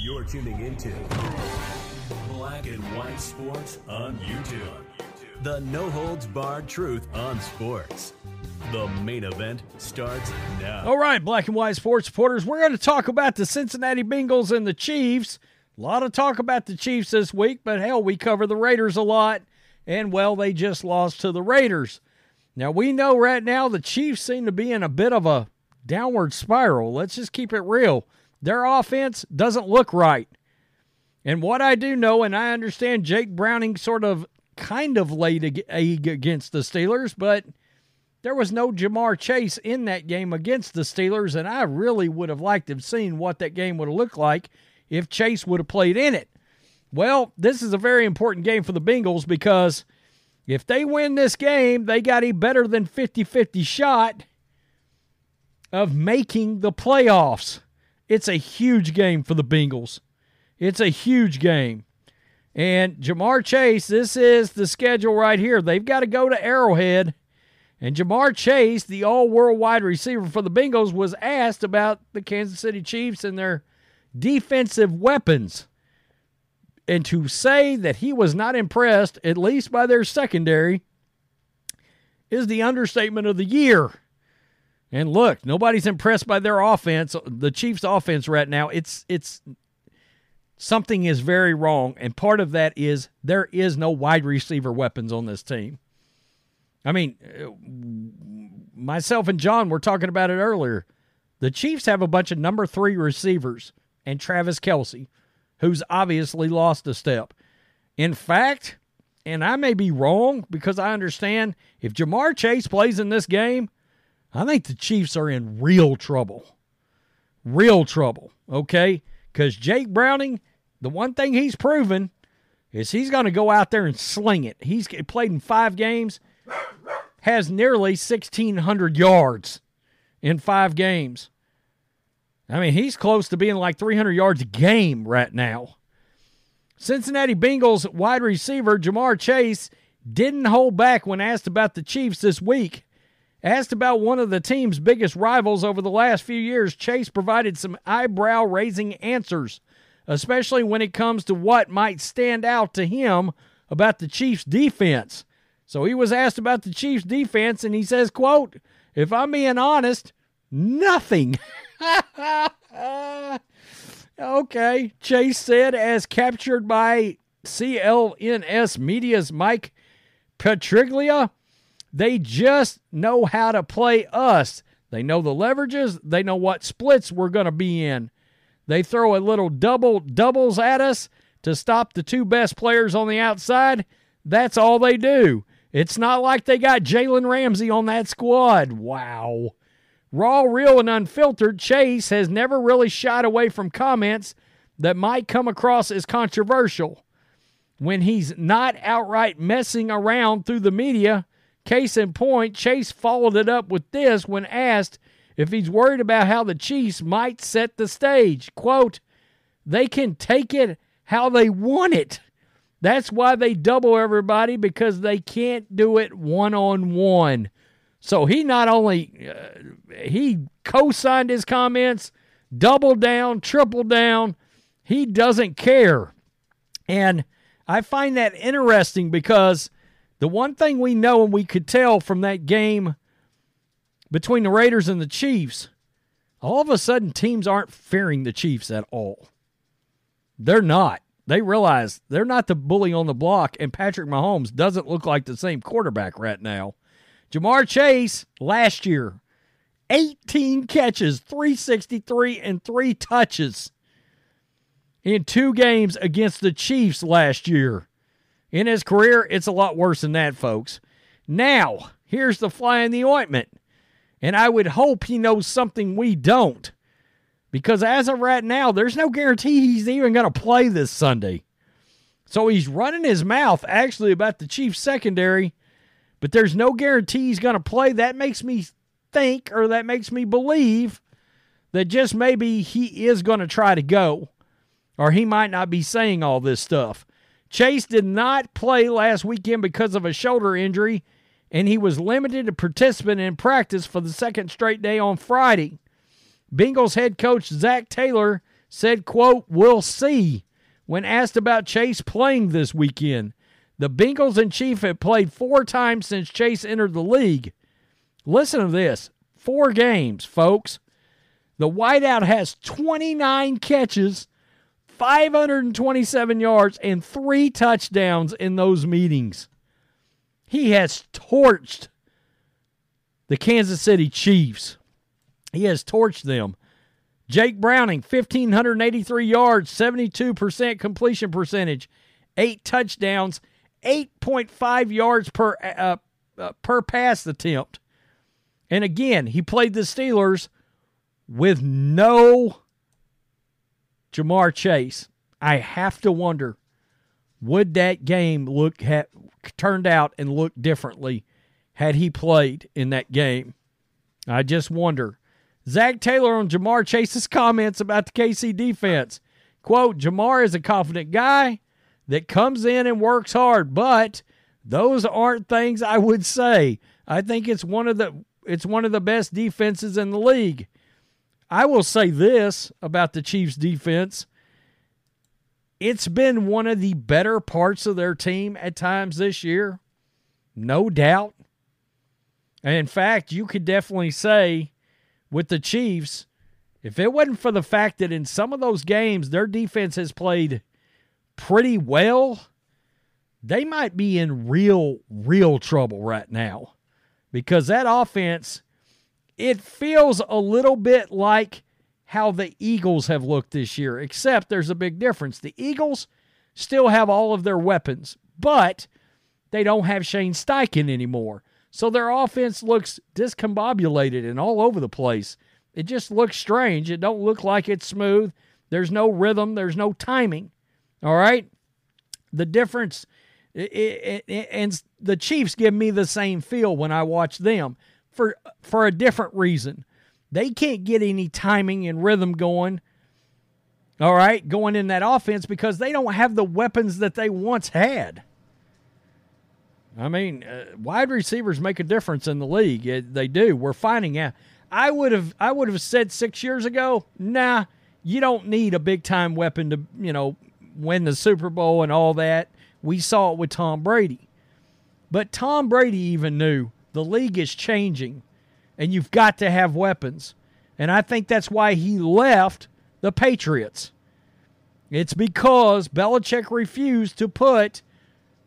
You're tuning into Black and White Sports on YouTube. The no holds barred truth on sports. The main event starts now. All right, Black and White Sports supporters, we're going to talk about the Cincinnati Bengals and the Chiefs. A lot of talk about the Chiefs this week, but hell, we cover the Raiders a lot. And well, they just lost to the Raiders. Now, we know right now the Chiefs seem to be in a bit of a downward spiral. Let's just keep it real. Their offense doesn't look right. And what I do know, and I understand Jake Browning sort of kind of laid egg against the Steelers, but there was no Ja'Marr Chase in that game against the Steelers, and I really would have liked to have seen what that game would have looked like if Chase would have played in it. Well, this is a very important game for the Bengals because if they win this game, they got a better than 50 50 shot of making the playoffs. It's a huge game for the Bengals. It's a huge game. And Ja'Marr Chase, this is the schedule right here. They've got to go to Arrowhead. And Ja'Marr Chase, the all world wide receiver for the Bengals, was asked about the Kansas City Chiefs and their defensive weapons. And to say that he was not impressed, at least by their secondary, is the understatement of the year. And look, nobody's impressed by their offense, the Chiefs' offense right now. It's it's something is very wrong, and part of that is there is no wide receiver weapons on this team. I mean, uh, myself and John were talking about it earlier. The Chiefs have a bunch of number three receivers and Travis Kelce, who's obviously lost a step. In fact, and I may be wrong because I understand if Ja'Marr Chase plays in this game, I think the Chiefs are in real trouble. Real trouble, okay? Because Jake Browning, the one thing he's proven is he's going to go out there and sling it. He's played in five games, has nearly 1,600 yards in five games. I mean, he's close to being like 300 yards a game right now. Cincinnati Bengals wide receiver Ja'Marr Chase didn't hold back when asked about the Chiefs this week. Asked about one of the team's biggest rivals over the last few years, Chase provided some eyebrow raising answers, especially when it comes to what might stand out to him about the Chiefs' defense. So he was asked about the Chiefs' defense, and he says, quote, if I'm being honest, nothing. okay, Chase said, as captured by CLNS Media's Mike Petraglia. They just know how to play us. They know the leverages, they know what splits we're going to be in. They throw a little double doubles at us to stop the two best players on the outside. That's all they do. It's not like they got Jalen Ramsey on that squad. Wow. Raw, real, and unfiltered, Chase has never really shied away from comments that might come across as controversial. When he's not outright messing around through the media, Case in point, Chase followed it up with this when asked if he's worried about how the Chiefs might set the stage. Quote, they can take it how they want it. That's why they double everybody because they can't do it one on one. So he not only uh, he co-signed his comments, doubled down, tripled down. He doesn't care. And I find that interesting because the one thing we know and we could tell from that game between the Raiders and the Chiefs all of a sudden teams aren't fearing the Chiefs at all. They're not. They realize they're not the bully on the block, and Patrick Mahomes doesn't look like the same quarterback right now. Ja'Marr Chase last year, 18 catches, 363, and three touches in two games against the Chiefs last year. In his career, it's a lot worse than that, folks. Now, here's the fly in the ointment. And I would hope he knows something we don't. Because as of right now, there's no guarantee he's even going to play this Sunday. So he's running his mouth actually about the Chiefs secondary, but there's no guarantee he's going to play. That makes me think, or that makes me believe, that just maybe he is going to try to go, or he might not be saying all this stuff. Chase did not play last weekend because of a shoulder injury, and he was limited to participant in practice for the second straight day on Friday. Bengals head coach Zac Taylor said, quote, we'll see when asked about Chase playing this weekend. The Bengals and Chief have played four times since Chase entered the league. Listen to this four games, folks. The wideout has 29 catches, 527 yards, and three touchdowns in those meetings. He has torched the Kansas City Chiefs. He has torched them. Jake Browning, 1,583 yards, 72% completion percentage, eight touchdowns, 8.5 yards per, uh, uh, per pass attempt. And again, he played the Steelers with no Ja'Marr Chase. I have to wonder would that game look ha- turned out and look differently had he played in that game? I just wonder. Zac Taylor on Ja'Marr Chase's comments about the KC defense. Quote, Ja'Marr is a confident guy that comes in and works hard, but those aren't things I would say. I think it's one of the it's one of the best defenses in the league. I will say this about the Chiefs defense. It's been one of the better parts of their team at times this year. No doubt. And in fact, you could definitely say with the Chiefs, if it wasn't for the fact that in some of those games their defense has played pretty well, they might be in real, real trouble right now. Because that offense, it feels a little bit like how the Eagles have looked this year, except there's a big difference. The Eagles still have all of their weapons, but they don't have Shane Steichen anymore. So their offense looks discombobulated and all over the place. It just looks strange. It don't look like it's smooth. There's no rhythm. There's no timing. All right. The difference, it, it, and the Chiefs give me the same feel when I watch them for for a different reason. They can't get any timing and rhythm going. All right, going in that offense because they don't have the weapons that they once had. I mean, uh, wide receivers make a difference in the league. It, they do. We're finding out. I would have I would have said six years ago, nah, you don't need a big time weapon to you know win the Super Bowl and all that. We saw it with Tom Brady, but Tom Brady even knew the league is changing, and you've got to have weapons. And I think that's why he left the Patriots. It's because Belichick refused to put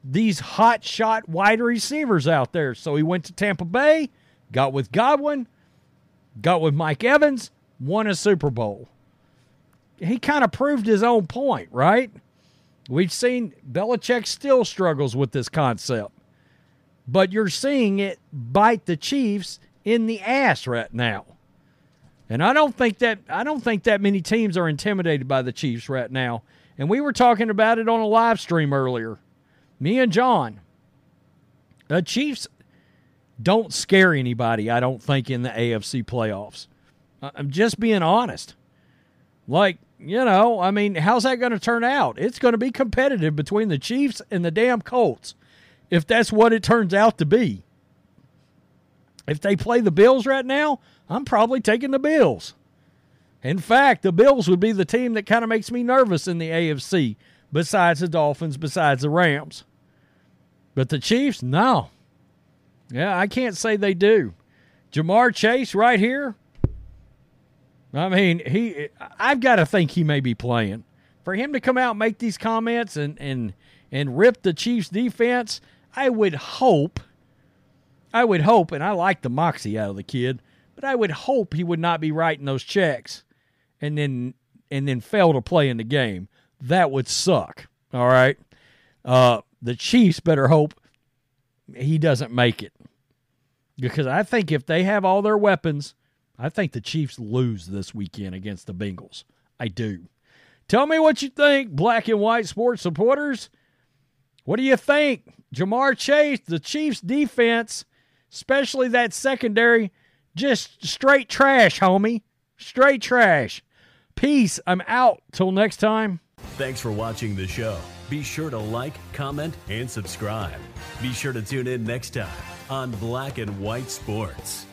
these hot shot wide receivers out there. So he went to Tampa Bay, got with Godwin, got with Mike Evans, won a Super Bowl. He kind of proved his own point, right? We've seen Belichick still struggles with this concept, but you're seeing it bite the Chiefs in the ass right now. And I don't think that I don't think that many teams are intimidated by the Chiefs right now. And we were talking about it on a live stream earlier me and John, the Chiefs don't scare anybody, I don't think, in the AFC playoffs. I'm just being honest. Like, you know, I mean, how's that going to turn out? It's going to be competitive between the Chiefs and the damn Colts if that's what it turns out to be. If they play the Bills right now, I'm probably taking the Bills. In fact, the Bills would be the team that kind of makes me nervous in the AFC, besides the Dolphins, besides the Rams. But the Chiefs, no. Yeah, I can't say they do. Ja'Marr Chase right here. I mean, he. I've got to think he may be playing. For him to come out and make these comments and and and rip the Chiefs defense, I would hope. I would hope, and I like the moxie out of the kid, but I would hope he would not be writing those checks, and then and then fail to play in the game. That would suck. All right. Uh, the Chiefs better hope he doesn't make it. Because I think if they have all their weapons, I think the Chiefs lose this weekend against the Bengals. I do. Tell me what you think, black and white sports supporters. What do you think? Ja'Marr Chase, the Chiefs defense, especially that secondary, just straight trash, homie. Straight trash. Peace. I'm out. Till next time. Thanks for watching the show. Be sure to like, comment, and subscribe. Be sure to tune in next time on Black and White Sports.